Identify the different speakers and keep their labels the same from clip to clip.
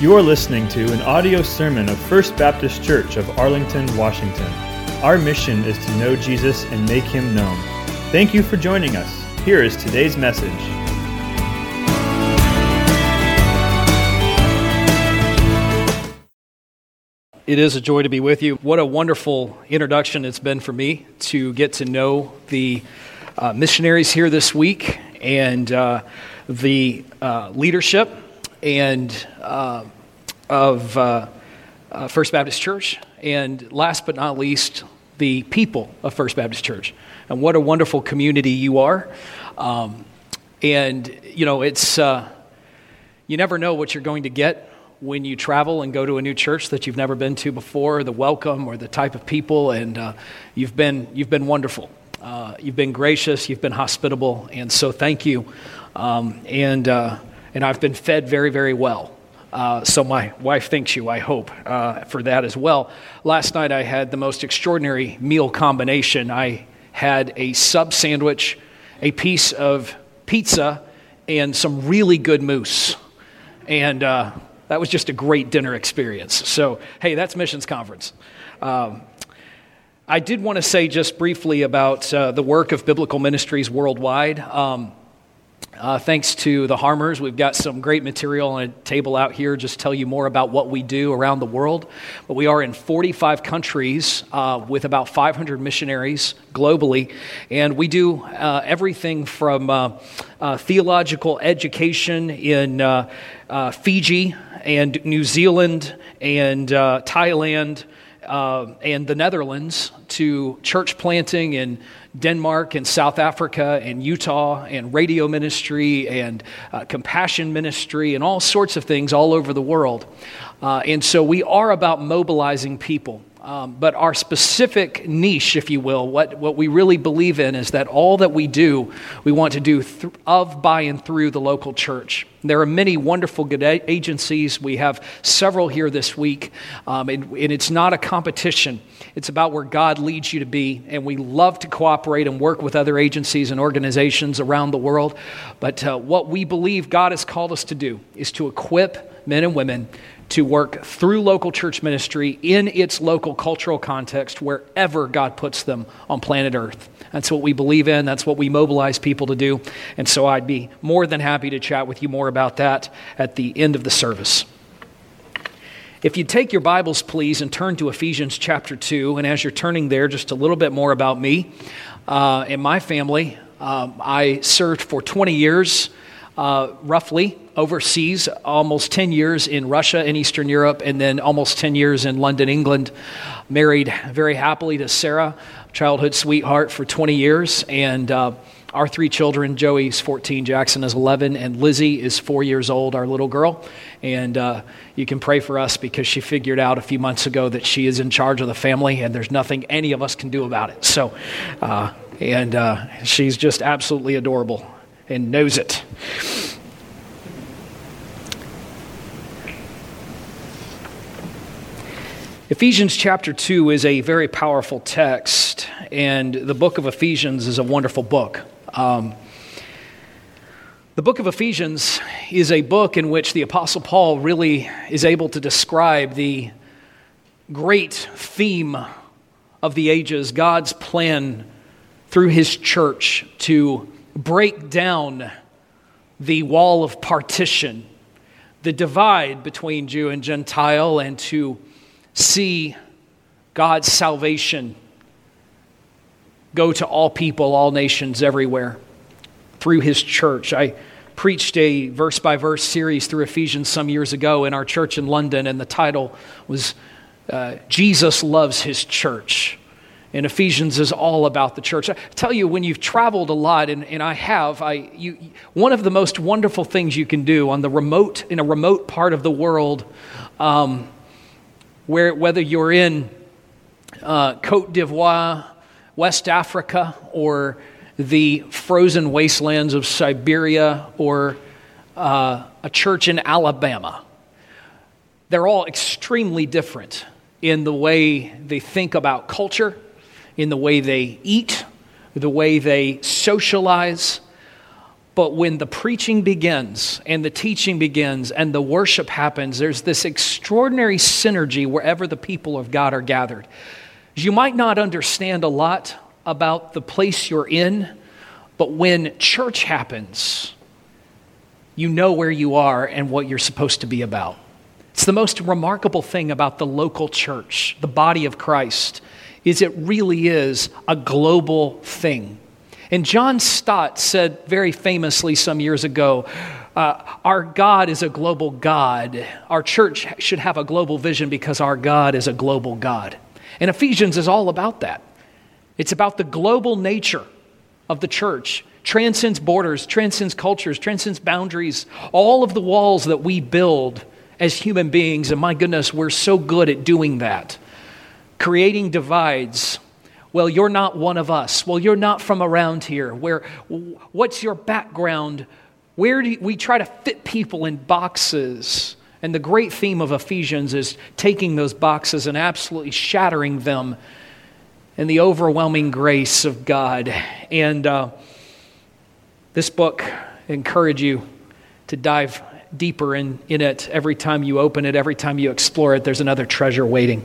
Speaker 1: You are listening to an audio sermon of First Baptist Church of Arlington, Washington. Our mission is to know Jesus and make him known. Thank you for joining us. Here is today's message.
Speaker 2: It is a joy to be with you. What a wonderful introduction it's been for me to get to know the uh, missionaries here this week and uh, the uh, leadership and uh, of uh, uh, First Baptist Church, and last but not least, the people of First Baptist Church. And what a wonderful community you are. Um, and, you know, it's, uh, you never know what you're going to get when you travel and go to a new church that you've never been to before, the welcome or the type of people, and uh, you've, been, you've been wonderful. Uh, you've been gracious, you've been hospitable, and so thank you. Um, and, uh, and I've been fed very, very well. Uh, so my wife thanks you, I hope, uh, for that as well. Last night I had the most extraordinary meal combination. I had a sub sandwich, a piece of pizza, and some really good mousse. And uh, that was just a great dinner experience. So, hey, that's Missions Conference. Um, I did want to say just briefly about uh, the work of biblical ministries worldwide. Um, uh, thanks to the Harmers, we've got some great material on a table out here just tell you more about what we do around the world. But we are in 45 countries uh, with about 500 missionaries globally, and we do uh, everything from uh, uh, theological education in uh, Fiji and New Zealand and Thailand. and the Netherlands to church planting in Denmark and South Africa and Utah and radio ministry and uh, compassion ministry and all sorts of things all over the world. Uh, and so we are about mobilizing people. Um, but our specific niche, if you will, what, what we really believe in is that all that we do, we want to do th- of, by, and through the local church. There are many wonderful good a- agencies. We have several here this week, um, and, and it's not a competition. It's about where God leads you to be, and we love to cooperate and work with other agencies and organizations around the world. But uh, what we believe God has called us to do is to equip men and women to work through local church ministry in its local cultural context wherever God puts them on planet Earth. That's what we believe in. That's what we mobilize people to do. And so I'd be more than happy to chat with you more about that at the end of the service. If you'd take your Bibles, please, and turn to Ephesians chapter 2, and as you're turning there, just a little bit more about me uh, and my family. Um, I served for 20 years, uh, roughly, overseas, almost 10 years in Russia and Eastern Europe, and then almost 10 years in London, England. Married very happily to Sarah, childhood sweetheart, for 20 years, and uh, our three children Joey's 14, Jackson is 11, and Lizzie is four years old, our little girl. And uh, you can pray for us because she figured out a few months ago that she is in charge of the family, and there's nothing any of us can do about it. So, uh, and uh, she's just absolutely adorable and knows it. Ephesians chapter 2 is a very powerful text, and the book of Ephesians is a wonderful book. Um, the book of Ephesians is a book in which the Apostle Paul really is able to describe the great theme of the ages God's plan through his church to break down the wall of partition, the divide between Jew and Gentile, and to see God's salvation go to all people, all nations, everywhere through his church. I preached a verse by verse series through Ephesians some years ago in our church in London, and the title was uh, Jesus Loves His Church. And Ephesians is all about the church. I tell you, when you've traveled a lot, and, and I have, I, you, one of the most wonderful things you can do on the remote, in a remote part of the world, um, where, whether you're in uh, Cote d'Ivoire, West Africa, or the frozen wastelands of Siberia, or uh, a church in Alabama. They're all extremely different in the way they think about culture, in the way they eat, the way they socialize. But when the preaching begins and the teaching begins and the worship happens, there's this extraordinary synergy wherever the people of God are gathered. You might not understand a lot about the place you're in, but when church happens, you know where you are and what you're supposed to be about. It's the most remarkable thing about the local church, the body of Christ, is it really is a global thing. And John Stott said very famously some years ago uh, Our God is a global God. Our church should have a global vision because our God is a global God. And Ephesians is all about that. It's about the global nature of the church, transcends borders, transcends cultures, transcends boundaries, all of the walls that we build as human beings. And my goodness, we're so good at doing that, creating divides well, you're not one of us. Well, you're not from around here. Where, what's your background? Where do you, we try to fit people in boxes? And the great theme of Ephesians is taking those boxes and absolutely shattering them in the overwhelming grace of God. And uh, this book, I encourage you to dive deeper in, in it every time you open it, every time you explore it. There's another treasure waiting.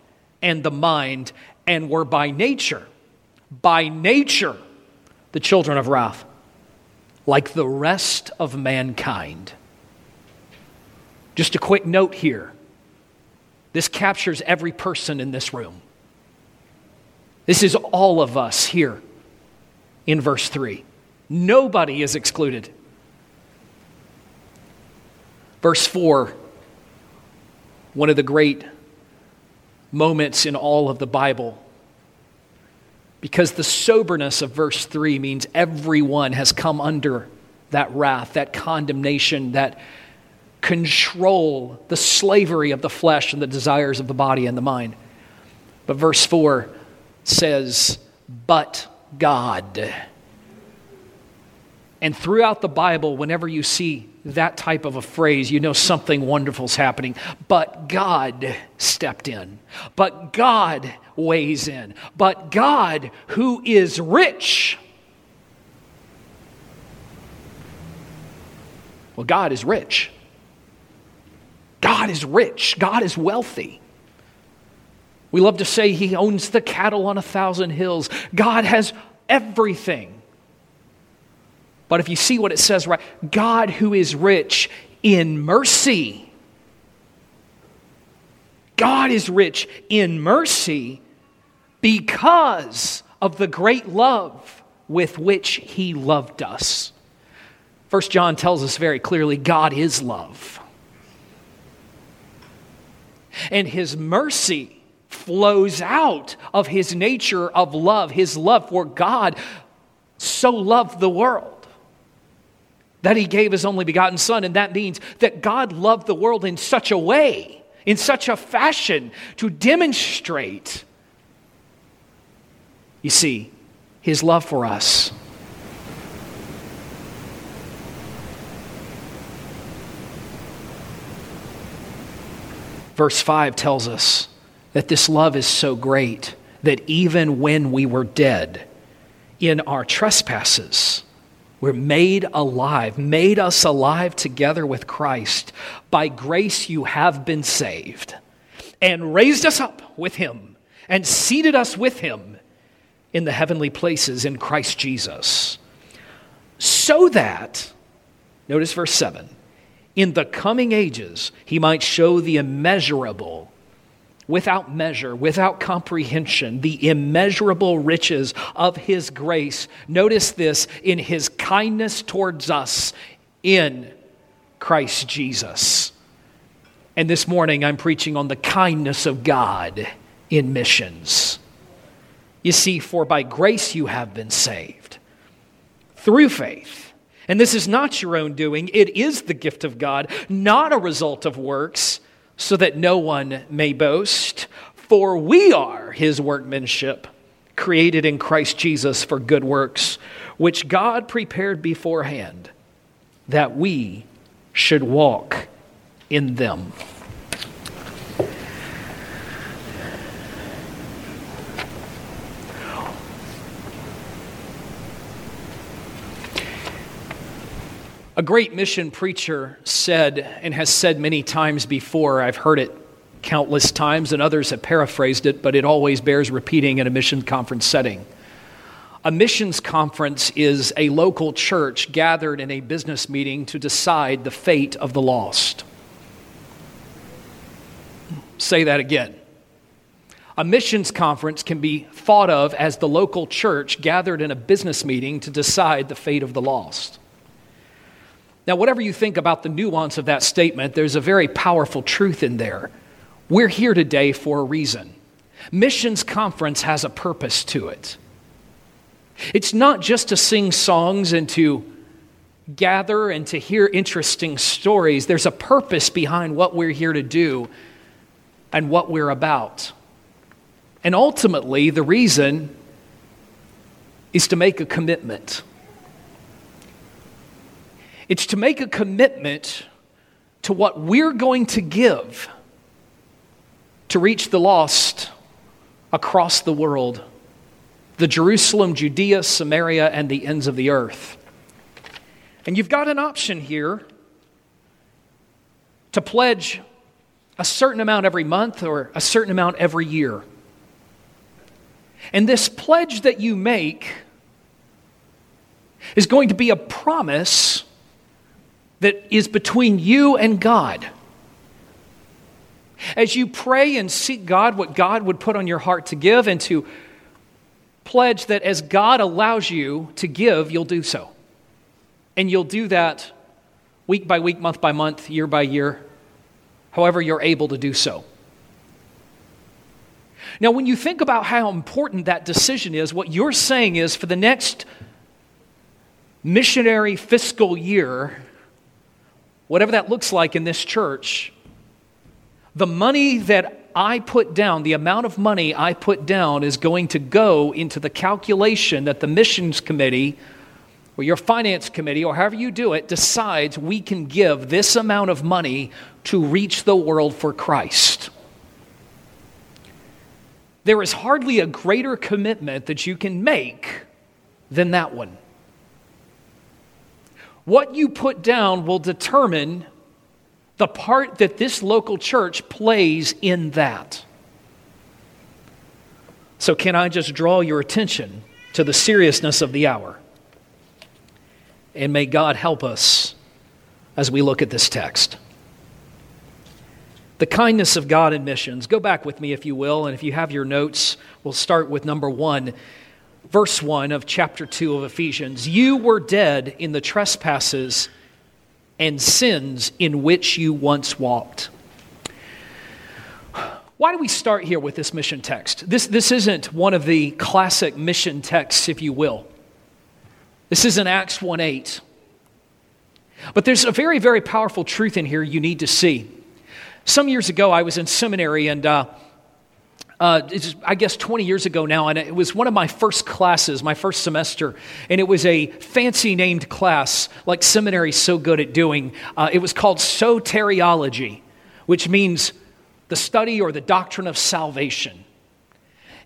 Speaker 2: and the mind, and were by nature, by nature, the children of wrath, like the rest of mankind. Just a quick note here this captures every person in this room. This is all of us here in verse 3. Nobody is excluded. Verse 4, one of the great moments in all of the Bible. Because the soberness of verse 3 means everyone has come under that wrath, that condemnation, that control, the slavery of the flesh and the desires of the body and the mind. But verse 4 says, But God. And throughout the Bible, whenever you see that type of a phrase, you know something wonderful is happening. But God stepped in. But God weighs in. But God, who is rich, well, God is rich. God is rich. God is wealthy. We love to say he owns the cattle on a thousand hills. God has everything. But if you see what it says right, God who is rich in mercy. God is rich in mercy because of the great love with which he loved us. First John tells us very clearly God is love. And his mercy flows out of his nature of love, his love for God so loved the world that he gave his only begotten Son. And that means that God loved the world in such a way, in such a fashion, to demonstrate, you see, his love for us. Verse 5 tells us that this love is so great that even when we were dead in our trespasses, we're made alive, made us alive together with Christ. By grace you have been saved, and raised us up with him, and seated us with him in the heavenly places in Christ Jesus. So that, notice verse 7, in the coming ages he might show the immeasurable without measure, without comprehension, the immeasurable riches of His grace. Notice this in His kindness towards us in Christ Jesus. And this morning I'm preaching on the kindness of God in missions. You see, for by grace you have been saved through faith. And this is not your own doing, it is the gift of God, not a result of works, so that no one may boast. For we are his workmanship, created in Christ Jesus for good works, which God prepared beforehand that we should walk in them. A great mission preacher said, and has said many times before, I've heard it countless times, and others have paraphrased it, but it always bears repeating in a mission conference setting. A missions conference is a local church gathered in a business meeting to decide the fate of the lost. Say that again. A missions conference can be thought of as the local church gathered in a business meeting to decide the fate of the lost. Now, whatever you think about the nuance of that statement, there's a very powerful truth in there. We're here today for a reason. Missions Conference has a purpose to it. It's not just to sing songs and to gather and to hear interesting stories. There's a purpose behind what we're here to do and what we're about. And ultimately, the reason is to make a commitment. It's to make a commitment to what we're going to give to reach the lost across the world the Jerusalem, Judea, Samaria, and the ends of the earth. And you've got an option here to pledge a certain amount every month or a certain amount every year. And this pledge that you make is going to be a promise that is between you and God. As you pray and seek God what God would put on your heart to give, and to pledge that as God allows you to give, you'll do so. And you'll do that week by week, month by month, year by year, however you're able to do so. Now, when you think about how important that decision is, what you're saying is for the next missionary fiscal year, whatever that looks like in this church, the money that I put down, the amount of money I put down, is going to go into the calculation that the missions committee or your finance committee, or however you do it, decides we can give this amount of money to reach the world for Christ. There is hardly a greater commitment that you can make than that one. What you put down will determine the part that this local church plays in that. So, can I just draw your attention to the seriousness of the hour? And may God help us as we look at this text. The kindness of God in missions. Go back with me, if you will, and if you have your notes, we'll start with number one verse 1 of chapter 2 of Ephesians You were dead in the trespasses and sins in which you once walked. Why do we start here with this mission text? This, this isn't one of the classic mission texts, if you will. This isn't Acts 1 8. But there's a very, very powerful truth in here you need to see. Some years ago, I was in seminary and uh, uh, I guess 20 years ago now, and it was one of my first classes, my first semester, and it was a fancy named class, like seminary's so good at doing. Uh, it was called soteriology, which means the study or the doctrine of salvation.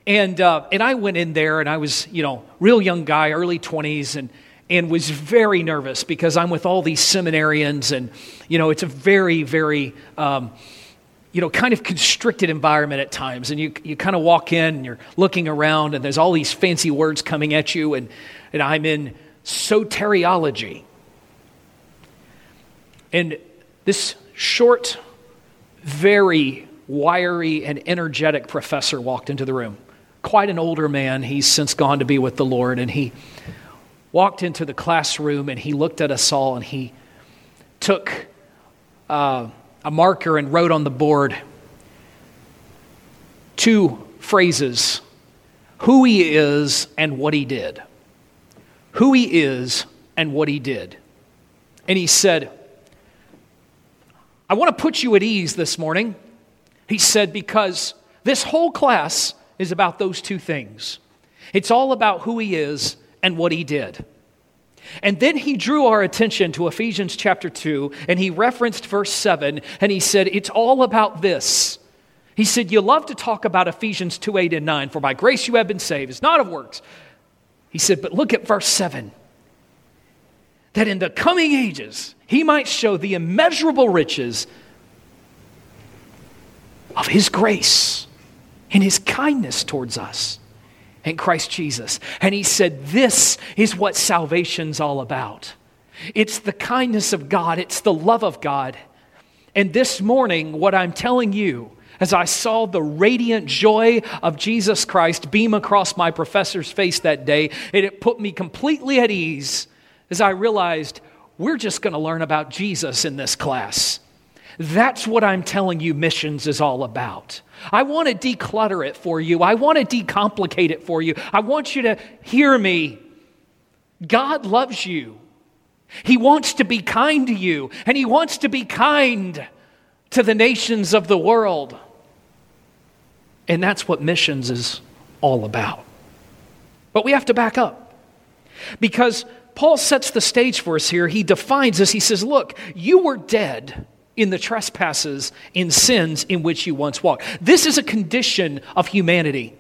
Speaker 2: And, uh, and I went in there, and I was, you know, real young guy, early 20s, and, and was very nervous because I'm with all these seminarians, and, you know, it's a very, very, um, you know, kind of constricted environment at times. And you, you kind of walk in and you're looking around and there's all these fancy words coming at you. And, and I'm in soteriology. And this short, very wiry and energetic professor walked into the room. Quite an older man. He's since gone to be with the Lord. And he walked into the classroom and he looked at us all and he took. Uh, a marker and wrote on the board two phrases who he is and what he did. Who he is and what he did. And he said, I want to put you at ease this morning. He said, because this whole class is about those two things. It's all about who he is and what he did. And then he drew our attention to Ephesians chapter 2, and he referenced verse 7, and he said, It's all about this. He said, You love to talk about Ephesians 2 8 and 9, for by grace you have been saved. It's not of works. He said, But look at verse 7 that in the coming ages he might show the immeasurable riches of his grace and his kindness towards us in Christ Jesus. And he said, This is what salvation's all about. It's the kindness of God, it's the love of God. And this morning, what I'm telling you, as I saw the radiant joy of Jesus Christ beam across my professor's face that day, and it put me completely at ease as I realized we're just going to learn about Jesus in this class. That's what I'm telling you missions is all about. I want to declutter it for you. I want to decomplicate it for you. I want you to hear me. God loves you. He wants to be kind to you, and He wants to be kind to the nations of the world. And that's what missions is all about. But we have to back up because Paul sets the stage for us here. He defines us. He says, Look, you were dead in the trespasses in sins in which you once walked. This is a condition of humanity.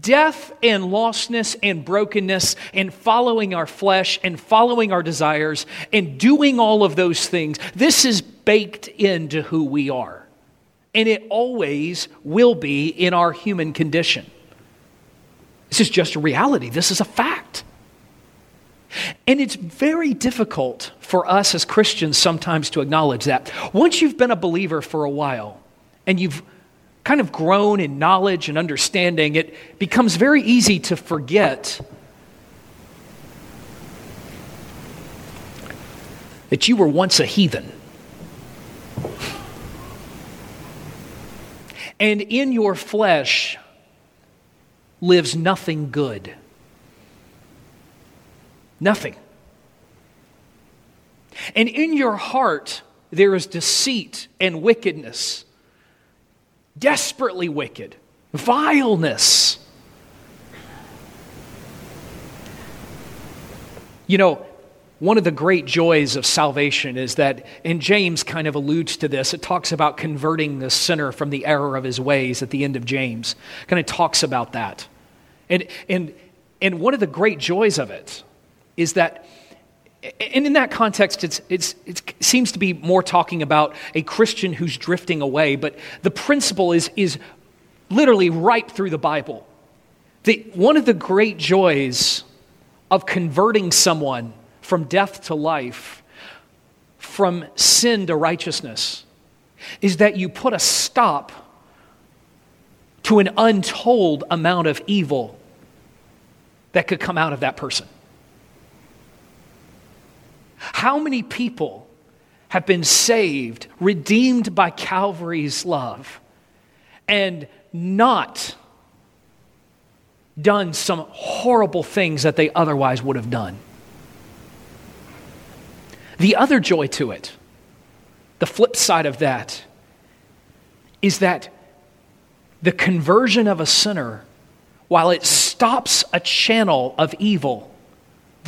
Speaker 2: Death and lostness and brokenness and following our flesh and following our desires and doing all of those things, this is baked into who we are. And it always will be in our human condition. This is just a reality, this is a fact. And it's very difficult for us as Christians sometimes to acknowledge that. Once you've been a believer for a while and you've kind of grown in knowledge and understanding, it becomes very easy to forget that you were once a heathen. And in your flesh lives nothing good. Nothing. And in your heart, there is deceit and wickedness, desperately wicked, vileness. You know, one of the great joys of salvation is that, and James kind of alludes to this, it talks about converting the sinner from the error of his ways at the end of James. Kind of talks about that. And, and, and one of the great joys of it is that, and in that context, it's, it's, it seems to be more talking about a Christian who's drifting away, but the principle is, is literally right through the Bible. The, one of the great joys of converting someone from death to life, from sin to righteousness, is that you put a stop to an untold amount of evil that could come out of that person. How many people have been saved, redeemed by Calvary's love, and not done some horrible things that they otherwise would have done? The other joy to it, the flip side of that, is that the conversion of a sinner, while it stops a channel of evil,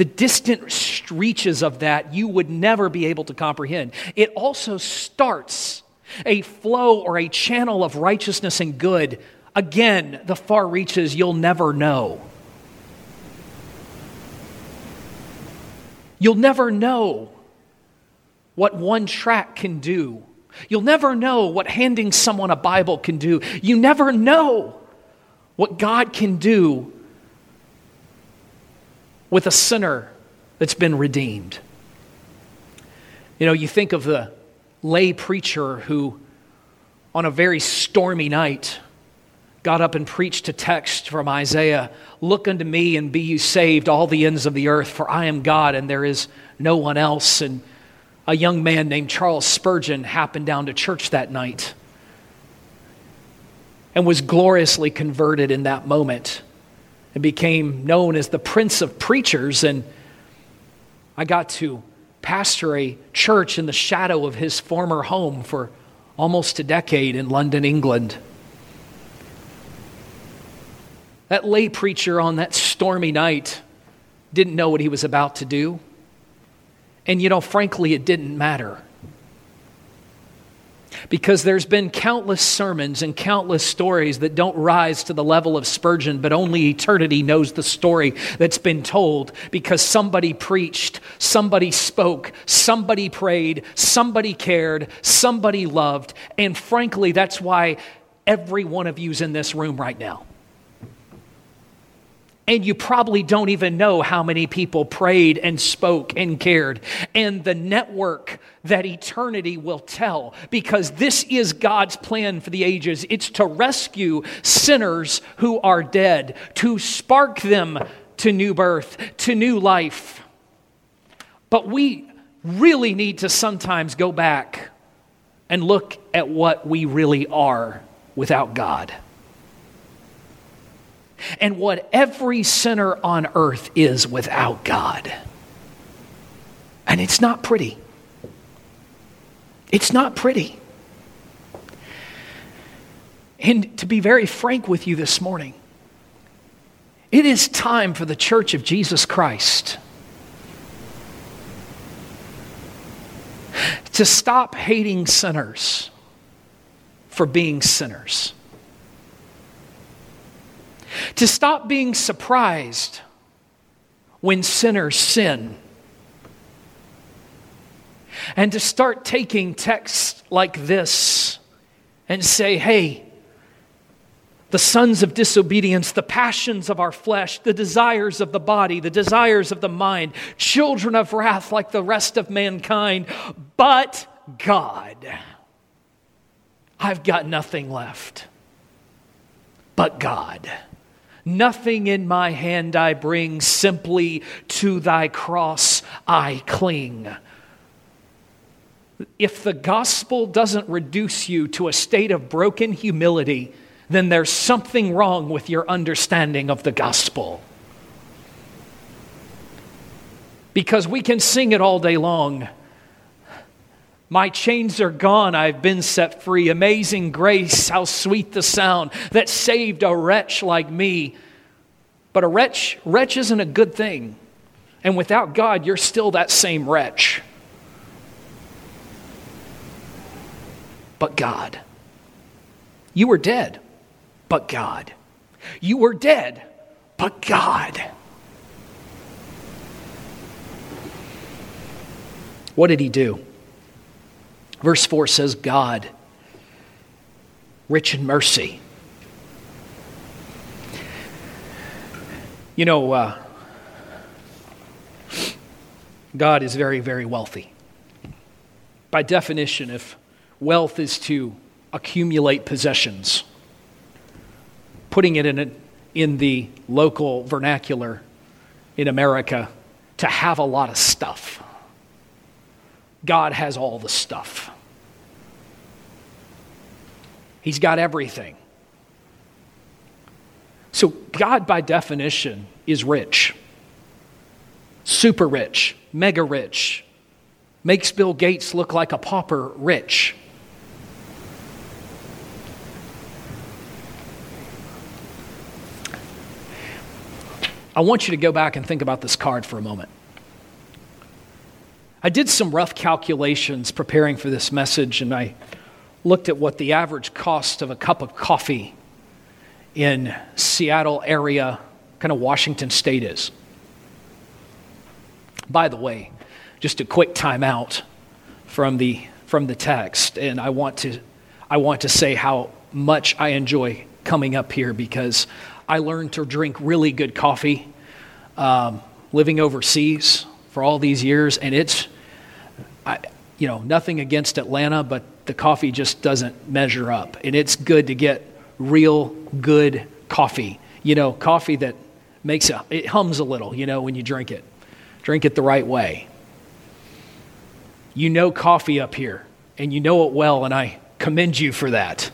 Speaker 2: the distant reaches of that you would never be able to comprehend. It also starts a flow or a channel of righteousness and good. Again, the far reaches you'll never know. You'll never know what one track can do. You'll never know what handing someone a Bible can do. You never know what God can do with a sinner that's been redeemed. You know, you think of the lay preacher who, on a very stormy night, got up and preached a text from Isaiah Look unto me and be you saved, all the ends of the earth, for I am God and there is no one else. And a young man named Charles Spurgeon happened down to church that night and was gloriously converted in that moment and became known as the Prince of Preachers. And I got to pastor a church in the shadow of his former home for almost a decade in London, England. That lay preacher on that stormy night didn't know what he was about to do. And you know, frankly, it didn't matter. Because there's been countless sermons and countless stories that don't rise to the level of Spurgeon, but only eternity knows the story that's been told because somebody preached, somebody spoke, somebody prayed, somebody cared, somebody loved. And frankly, that's why every one of you's in this room right now. And you probably don't even know how many people prayed and spoke and cared. And the network that eternity will tell, because this is God's plan for the ages. It's to rescue sinners who are dead, to spark them to new birth, to new life. But we really need to sometimes go back and look at what we really are without God and what every sinner on earth is without God. And it's not pretty. It's not pretty. And to be very frank with you this morning, it is time for the church of Jesus Christ to stop hating sinners for being sinners to stop being surprised when sinners sin, and to start taking texts like this and say, hey, the sons of disobedience, the passions of our flesh, the desires of the body, the desires of the mind, children of wrath like the rest of mankind, but God. I've got nothing left but God. Nothing in my hand I bring, simply to thy cross I cling. If the gospel doesn't reduce you to a state of broken humility, then there's something wrong with your understanding of the gospel. Because we can sing it all day long. My chains are gone, I've been set free. Amazing grace, how sweet the sound that saved a wretch like me. But a wretch, wretch isn't a good thing. And without God, you're still that same wretch. But God. You were dead, but God. You were dead, but God. What did he do? Verse 4 says, God, rich in mercy. You know, uh, God is very, very wealthy. By definition, if wealth is to accumulate possessions, putting it in, a, in the local vernacular in America, to have a lot of stuff. God has all the stuff. He's got everything. So, God, by definition, is rich. Super rich, mega rich. Makes Bill Gates look like a pauper rich. I want you to go back and think about this card for a moment. I did some rough calculations preparing for this message, and I looked at what the average cost of a cup of coffee in Seattle area, kind of Washington state is. By the way, just a quick timeout from the from the text, and I want to I want to say how much I enjoy coming up here because I learned to drink really good coffee um, living overseas for all these years, and it's, I, you know, nothing against Atlanta, but the coffee just doesn't measure up. And it's good to get real good coffee. You know, coffee that makes a, it hums a little, you know, when you drink it. Drink it the right way. You know coffee up here, and you know it well, and I commend you for that.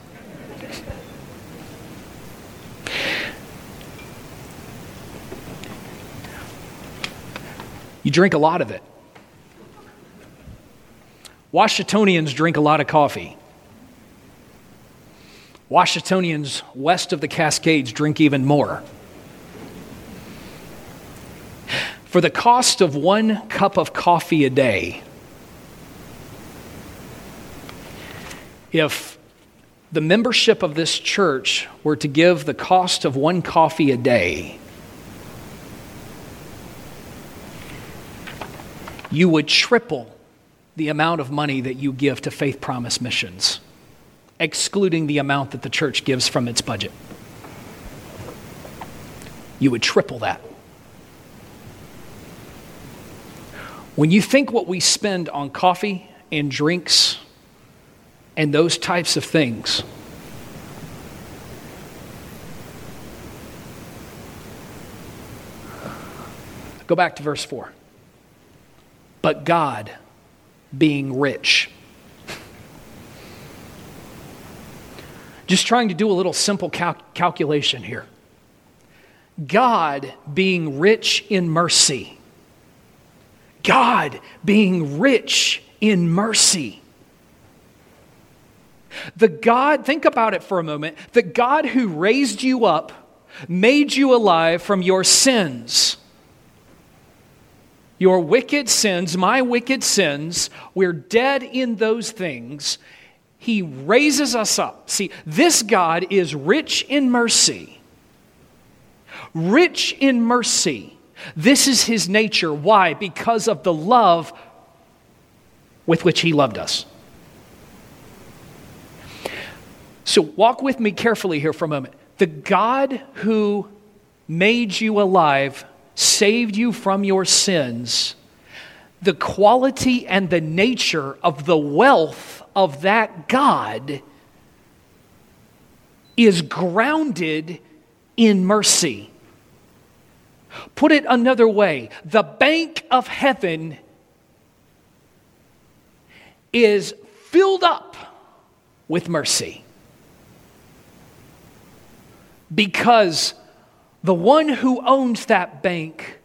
Speaker 2: You drink a lot of it. Washingtonians drink a lot of coffee. Washingtonians west of the Cascades drink even more. For the cost of one cup of coffee a day, if the membership of this church were to give the cost of one coffee a day, you would triple the amount of money that you give to Faith Promise Missions, excluding the amount that the church gives from its budget. You would triple that. When you think what we spend on coffee and drinks and those types of things, go back to verse 4. But God, being rich, just trying to do a little simple cal- calculation here. God being rich in mercy God being rich in mercy. The God, think about it for a moment, the God who raised you up, made you alive from your sins. Your wicked sins, my wicked sins, we're dead in those things. He raises us up. See, this God is rich in mercy. Rich in mercy. This is his nature. Why? Because of the love with which he loved us. So, walk with me carefully here for a moment. The God who made you alive, saved you from your sins, the quality and the nature of the wealth of that God is grounded in mercy. Put it another way the bank of heaven is filled up with mercy because the one who owns that bank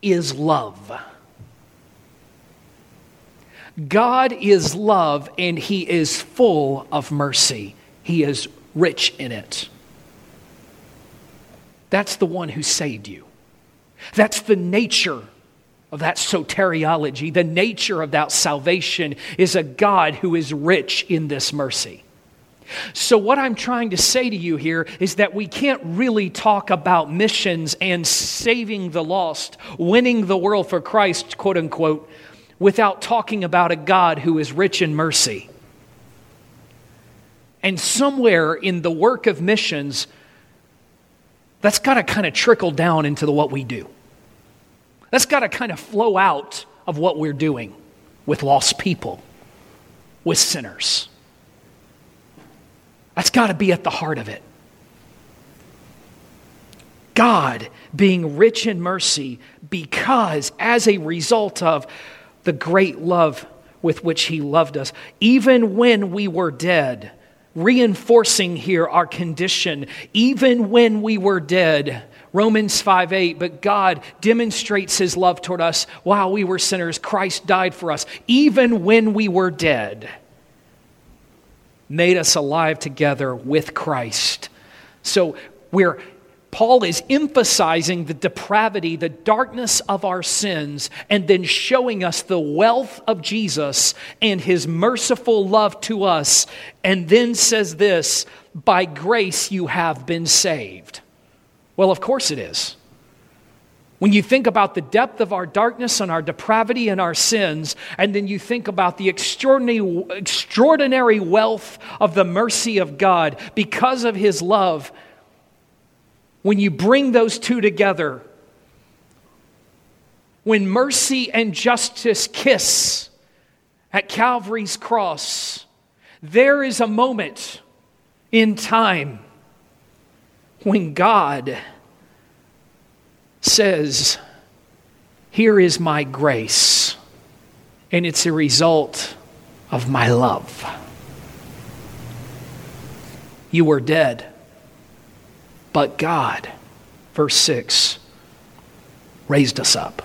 Speaker 2: is love. God is love and he is full of mercy. He is rich in it. That's the one who saved you. That's the nature of that soteriology. The nature of that salvation is a God who is rich in this mercy. So, what I'm trying to say to you here is that we can't really talk about missions and saving the lost, winning the world for Christ, quote unquote, without talking about a God who is rich in mercy. And somewhere in the work of missions, that's got to kind of trickle down into the, what we do. That's got to kind of flow out of what we're doing with lost people, with sinners. That's got to be at the heart of it. God being rich in mercy because, as a result of the great love with which He loved us, even when we were dead, reinforcing here our condition, even when we were dead. Romans 5 8, but God demonstrates his love toward us while we were sinners. Christ died for us, even when we were dead, made us alive together with Christ. So we're Paul is emphasizing the depravity, the darkness of our sins, and then showing us the wealth of Jesus and his merciful love to us, and then says this by grace you have been saved. Well, of course it is. When you think about the depth of our darkness and our depravity and our sins, and then you think about the extraordinary, extraordinary wealth of the mercy of God because of his love, when you bring those two together, when mercy and justice kiss at Calvary's cross, there is a moment in time when God says, Here is my grace, and it's a result of my love. You were dead but God, verse 6, raised us up.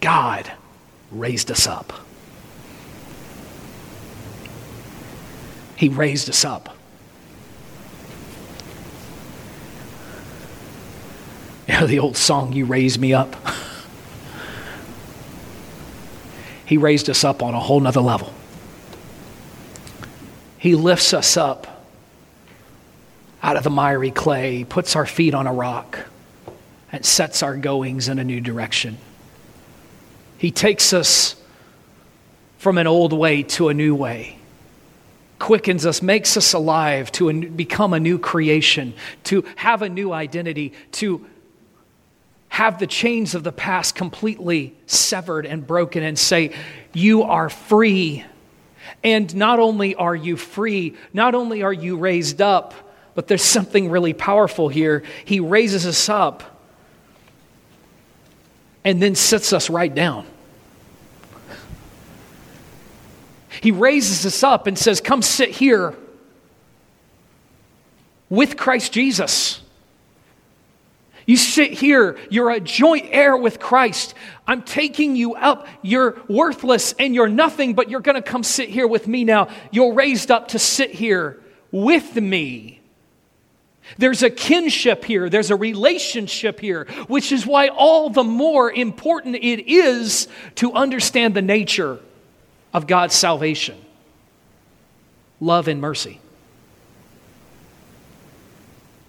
Speaker 2: God raised us up. He raised us up. Know the old song, You Raise Me Up? he raised us up on a whole nother level. He lifts us up out of the miry clay, puts our feet on a rock, and sets our goings in a new direction. He takes us from an old way to a new way, quickens us, makes us alive to a, become a new creation, to have a new identity, to have the chains of the past completely severed and broken and say, You are free. And not only are you free, not only are you raised up, but there's something really powerful here. He raises us up and then sits us right down. He raises us up and says, Come sit here with Christ Jesus. You sit here, you're a joint heir with Christ. I'm taking you up. You're worthless and you're nothing, but you're going to come sit here with me now. You're raised up to sit here with me. There's a kinship here, there's a relationship here, which is why all the more important it is to understand the nature of God's salvation love and mercy.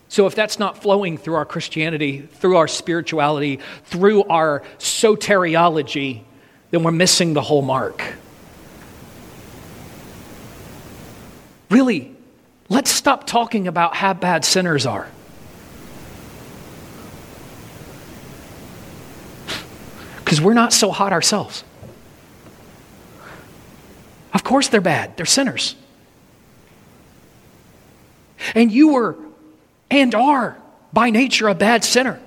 Speaker 2: So, if that's not flowing through our Christianity, through our spirituality, through our soteriology, then we're missing the whole mark. Really, let's stop talking about how bad sinners are. Because we're not so hot ourselves. Of course, they're bad, they're sinners. And you were and are by nature a bad sinner.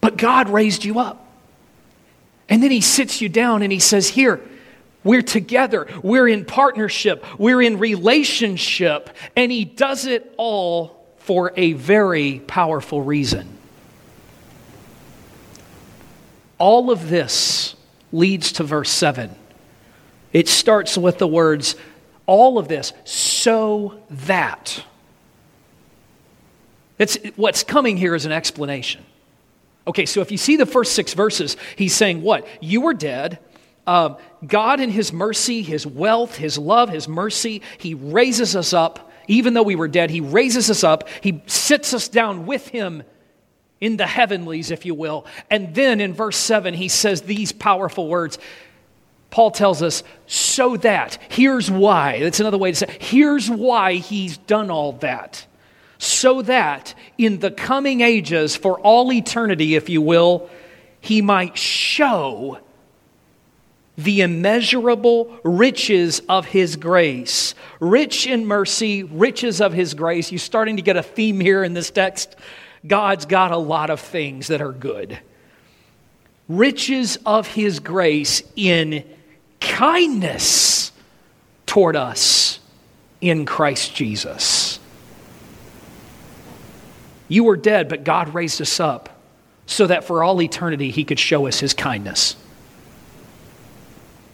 Speaker 2: But God raised you up. And then He sits you down and He says, Here, we're together, we're in partnership, we're in relationship. And He does it all for a very powerful reason. All of this leads to verse 7. It starts with the words, all of this so that. It's, what's coming here is an explanation. Okay, so if you see the first six verses, he's saying what? You were dead. Um, God, in His mercy, His wealth, His love, His mercy, He raises us up. Even though we were dead, He raises us up. He sits us down with Him in the heavenlies, if you will. And then in verse 7, He says these powerful words Paul tells us, so that, here's why. That's another way to say, here's why he's done all that. So that in the coming ages, for all eternity, if you will, he might show the immeasurable riches of his grace. Rich in mercy, riches of his grace. You're starting to get a theme here in this text. God's got a lot of things that are good. Riches of his grace in kindness toward us in Christ Jesus. You were dead, but God raised us up so that for all eternity he could show us his kindness.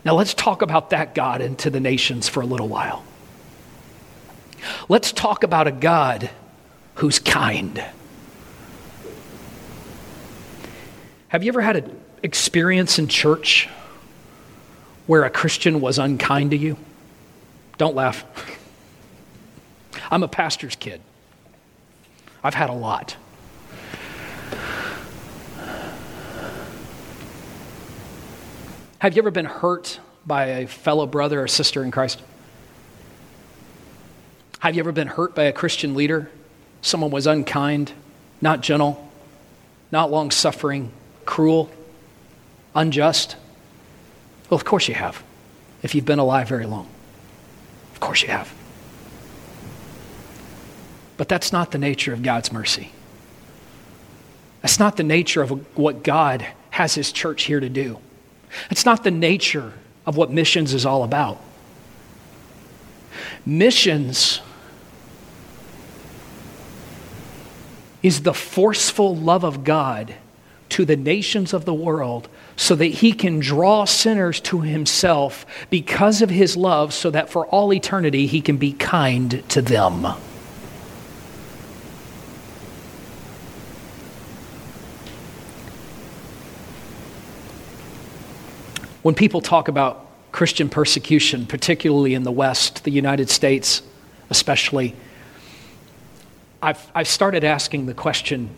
Speaker 2: Now let's talk about that God into the nations for a little while. Let's talk about a God who's kind. Have you ever had an experience in church where a Christian was unkind to you? Don't laugh. I'm a pastor's kid. I've had a lot. Have you ever been hurt by a fellow brother or sister in Christ? Have you ever been hurt by a Christian leader? Someone was unkind, not gentle, not long suffering, cruel, unjust? Well, of course you have, if you've been alive very long. Of course you have. But that's not the nature of God's mercy. That's not the nature of what God has His church here to do. It's not the nature of what missions is all about. Missions is the forceful love of God to the nations of the world so that he can draw sinners to himself because of his love, so that for all eternity he can be kind to them. When people talk about Christian persecution, particularly in the West, the United States especially, I've, I've started asking the question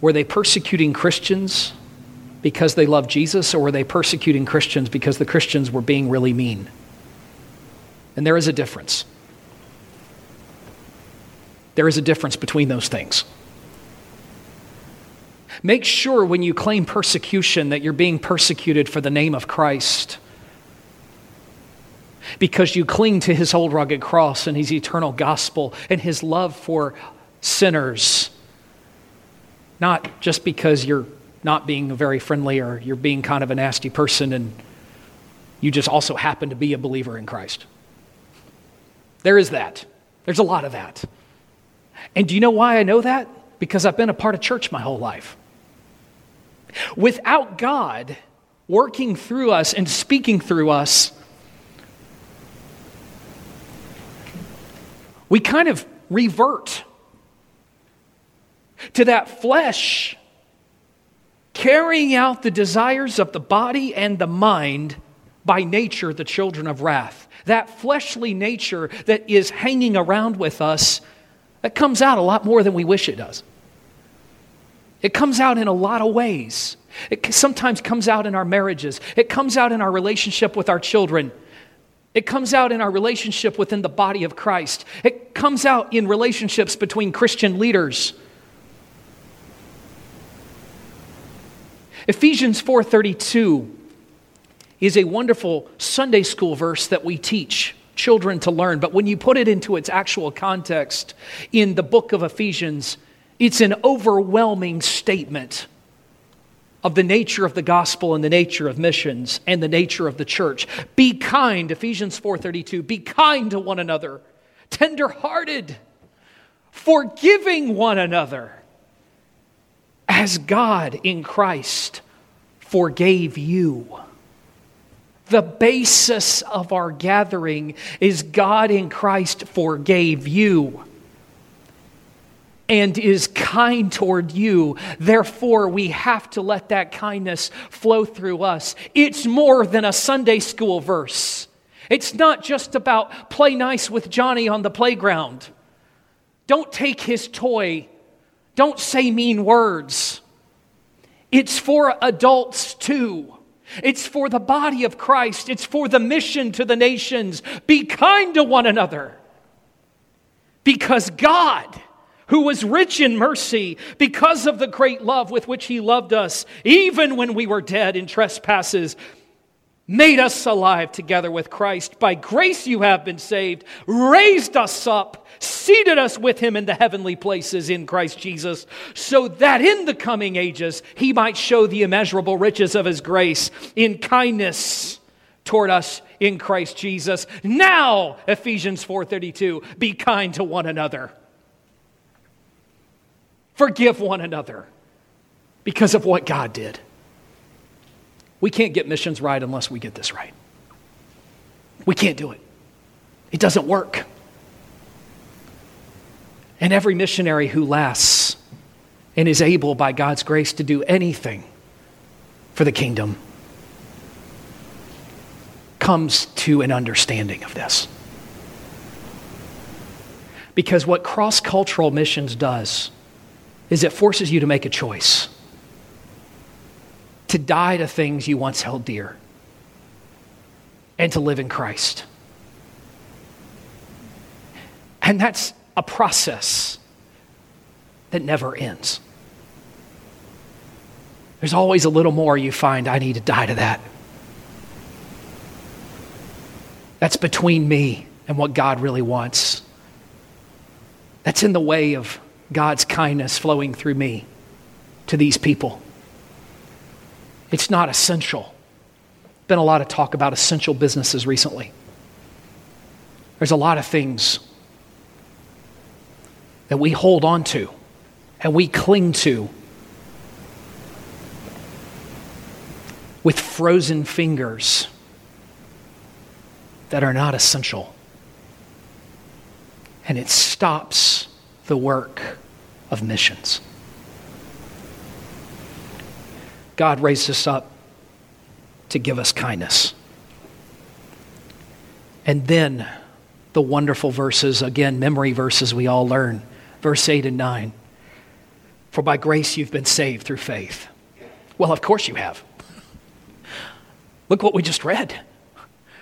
Speaker 2: were they persecuting Christians because they loved Jesus, or were they persecuting Christians because the Christians were being really mean? And there is a difference. There is a difference between those things. Make sure when you claim persecution that you're being persecuted for the name of Christ because you cling to his old rugged cross and his eternal gospel and his love for sinners, not just because you're not being very friendly or you're being kind of a nasty person and you just also happen to be a believer in Christ. There is that. There's a lot of that. And do you know why I know that? Because I've been a part of church my whole life. Without God working through us and speaking through us, we kind of revert to that flesh carrying out the desires of the body and the mind by nature the children of wrath that fleshly nature that is hanging around with us that comes out a lot more than we wish it does it comes out in a lot of ways. It sometimes comes out in our marriages, it comes out in our relationship with our children. It comes out in our relationship within the body of Christ. It comes out in relationships between Christian leaders. Ephesians 4:32 is a wonderful Sunday school verse that we teach children to learn, but when you put it into its actual context in the book of Ephesians, it's an overwhelming statement of the nature of the gospel and the nature of missions and the nature of the church. Be kind, Ephesians 4:32, be kind to one another, tenderhearted, forgiving one another as God in Christ forgave you. The basis of our gathering is God in Christ forgave you and is kind toward you. Therefore, we have to let that kindness flow through us. It's more than a Sunday school verse. It's not just about play nice with Johnny on the playground. Don't take his toy. Don't say mean words. It's for adults too. It's for the body of Christ. It's for the mission to the nations. Be kind to one another. Because God who was rich in mercy because of the great love with which he loved us, even when we were dead in trespasses, made us alive together with Christ. By grace you have been saved, raised us up, seated us with him in the heavenly places in Christ Jesus, so that in the coming ages he might show the immeasurable riches of his grace in kindness toward us in Christ Jesus. Now, Ephesians 4:32, be kind to one another Forgive one another because of what God did. We can't get missions right unless we get this right. We can't do it, it doesn't work. And every missionary who lasts and is able, by God's grace, to do anything for the kingdom comes to an understanding of this. Because what cross cultural missions does is it forces you to make a choice to die to things you once held dear and to live in Christ. And that's a process that never ends. There's always a little more you find, I need to die to that. That's between me and what God really wants. That's in the way of God's kindness flowing through me to these people. It's not essential. Been a lot of talk about essential businesses recently. There's a lot of things that we hold on to and we cling to with frozen fingers that are not essential. And it stops the work of missions. God raised us up to give us kindness. And then the wonderful verses, again, memory verses we all learn, verse 8 and 9. For by grace you've been saved through faith. Well, of course you have. Look what we just read.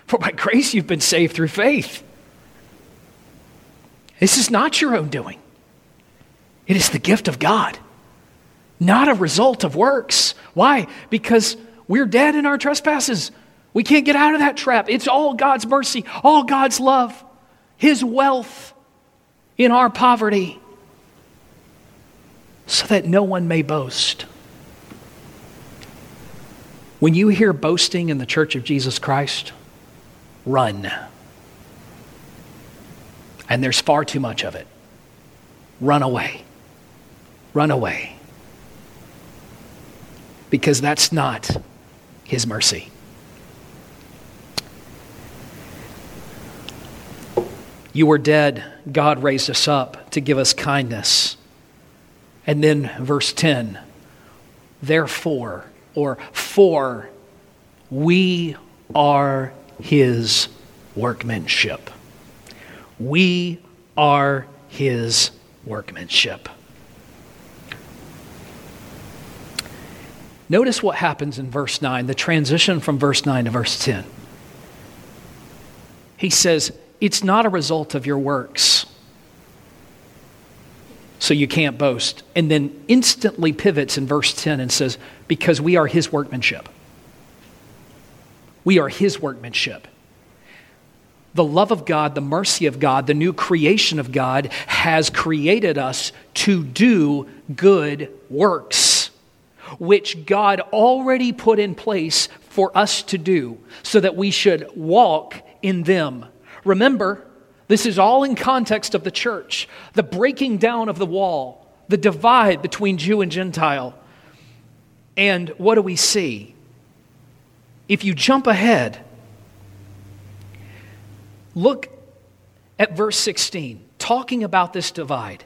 Speaker 2: For by grace you've been saved through faith. This is not your own doing, it is the gift of God, not a result of works. Why? Because we're dead in our trespasses. We can't get out of that trap. It's all God's mercy, all God's love, His wealth in our poverty, so that no one may boast. When you hear boasting in the church of Jesus Christ, run. And there's far too much of it. Run away. Run away. Because that's not His mercy. You were dead, God raised us up to give us kindness. And then verse 10 Therefore, or for we are his workmanship. We are his workmanship. Notice what happens in verse 9, the transition from verse 9 to verse 10. He says, It's not a result of your works so you can't boast. And then instantly pivots in verse 10 and says, Because we are his workmanship. We are his workmanship. The love of God, the mercy of God, the new creation of God has created us to do good works, which God already put in place for us to do so that we should walk in them. Remember, this is all in context of the church, the breaking down of the wall, the divide between Jew and Gentile. And what do we see? If you jump ahead, look at verse 16, talking about this divide.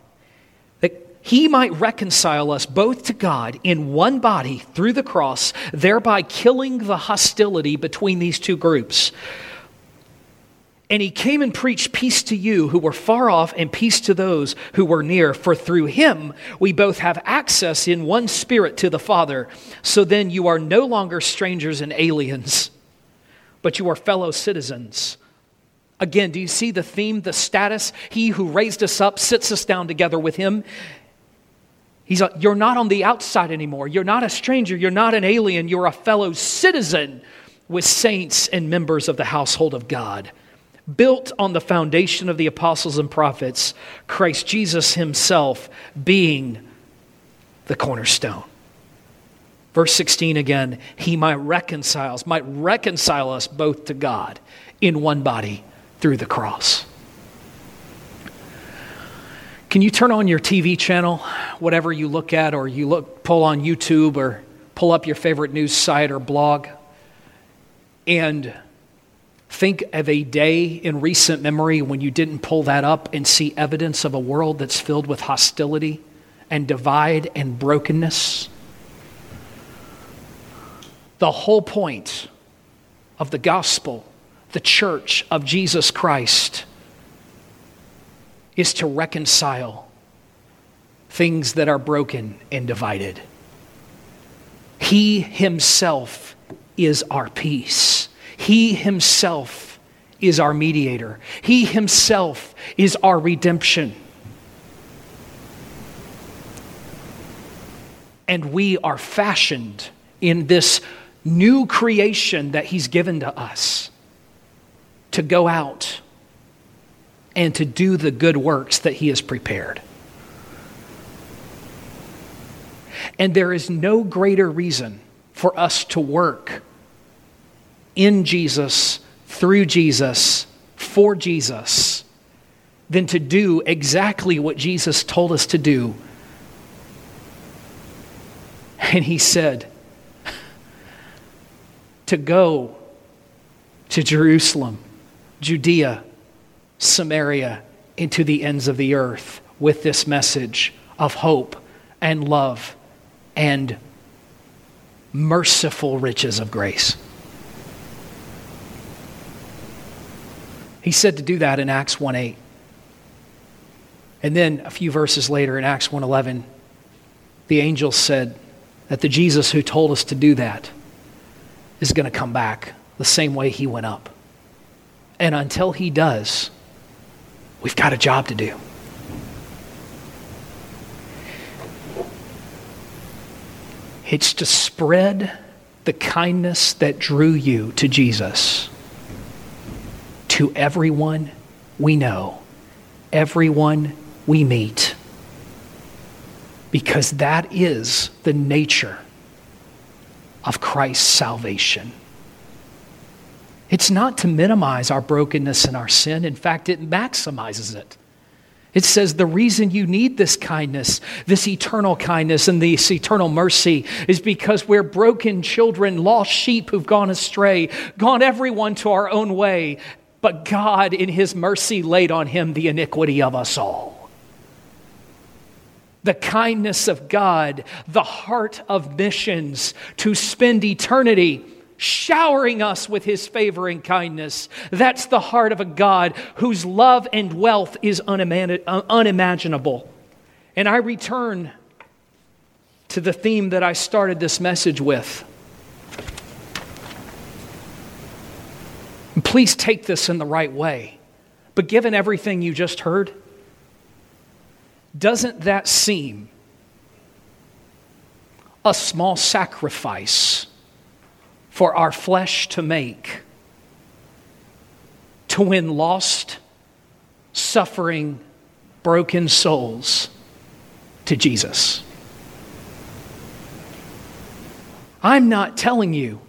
Speaker 2: He might reconcile us both to God in one body through the cross, thereby killing the hostility between these two groups. And he came and preached peace to you who were far off and peace to those who were near. For through him we both have access in one spirit to the Father. So then you are no longer strangers and aliens, but you are fellow citizens. Again, do you see the theme, the status? He who raised us up sits us down together with him. He's a, you're not on the outside anymore. You're not a stranger. You're not an alien. You're a fellow citizen with saints and members of the household of God built on the foundation of the apostles and prophets, Christ Jesus himself being the cornerstone. Verse 16 again, he might reconcile us, might reconcile us both to God in one body through the cross. Can you turn on your TV channel, whatever you look at, or you look pull on YouTube or pull up your favorite news site or blog, and Think of a day in recent memory when you didn't pull that up and see evidence of a world that's filled with hostility and divide and brokenness. The whole point of the gospel, the church of Jesus Christ, is to reconcile things that are broken and divided. He himself is our peace. He Himself is our mediator, He Himself is our redemption. And we are fashioned in this new creation that He's given to us to go out and to do the good works that He has prepared. And there is no greater reason for us to work in Jesus, through Jesus, for Jesus, than to do exactly what Jesus told us to do. And he said, to go to Jerusalem, Judea, Samaria, into the ends of the earth with this message of hope and love and merciful riches of grace. He said to do that in Acts 1 8. And then a few verses later in Acts 1:11, the angel said that the Jesus who told us to do that is going to come back the same way he went up. And until he does, we've got a job to do. It's to spread the kindness that drew you to Jesus to everyone we know, everyone we meet. Because that is the nature of Christ's salvation. It's not to minimize our brokenness and our sin. In fact, it maximizes it. It says the reason you need this kindness, this eternal kindness, and this eternal mercy is because we're broken children, lost sheep who've gone astray, gone everyone to our own way. But God, in His mercy, laid on Him the iniquity of us all the kindness of God, the heart of missions to spend eternity showering us with his favor and kindness. That's the heart of a God whose love and wealth is uh, unimaginable. And I return to the theme that I started this message with. Please take this in the right way. But given everything you just heard, doesn't that seem a small sacrifice for our flesh to make to win lost, suffering, broken souls to Jesus? I'm not telling you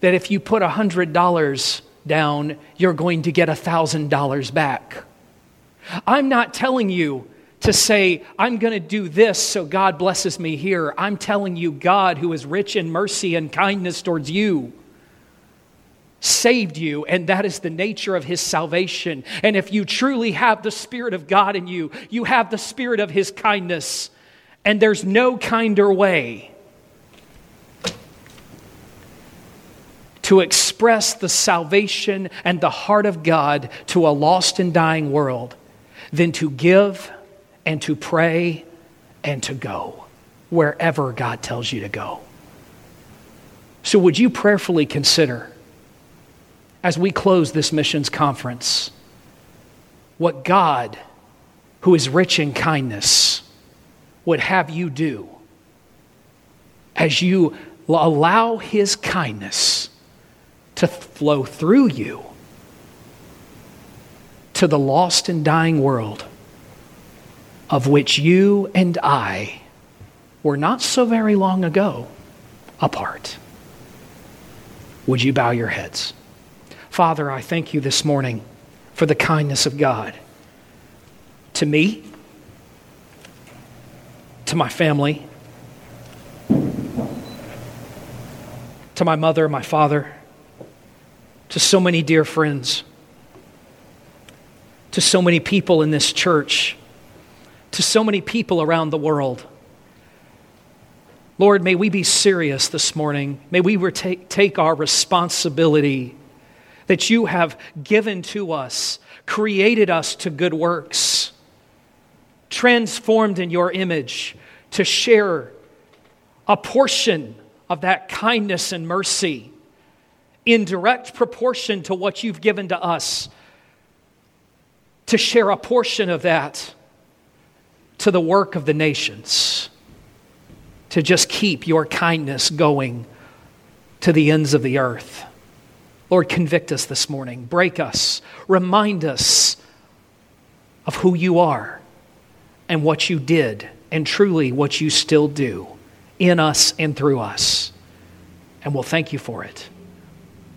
Speaker 2: that if you put $100 down, you're going to get $1,000 back. I'm not telling you to say, I'm going to do this so God blesses me here. I'm telling you, God, who is rich in mercy and kindness towards you, saved you, and that is the nature of his salvation. And if you truly have the Spirit of God in you, you have the Spirit of his kindness, and there's no kinder way. To express the salvation and the heart of God to a lost and dying world than to give and to pray and to go wherever God tells you to go. So, would you prayerfully consider, as we close this missions conference, what God, who is rich in kindness, would have you do as you allow His kindness to flow through you to the lost and dying world? Of which you and I were not so very long ago apart. Would you bow your heads? Father, I thank you this morning for the kindness of God to me, to my family, to my mother, my father, to so many dear friends, to so many people in this church to so many people around the world. Lord, may we be serious this morning. May we take, take our responsibility that you have given to us, created us to good works, transformed in your image to share a portion of that kindness and mercy in direct proportion to what you've given to us, to share a portion of that to the work of the nations, to just keep your kindness going to the ends of the earth. Lord, convict us this morning, break us, remind us of who you are and what you did, and truly what you still do in us and through us. And we'll thank you for it.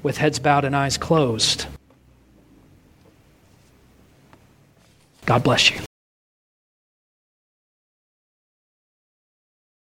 Speaker 2: With heads bowed and eyes closed, God bless you.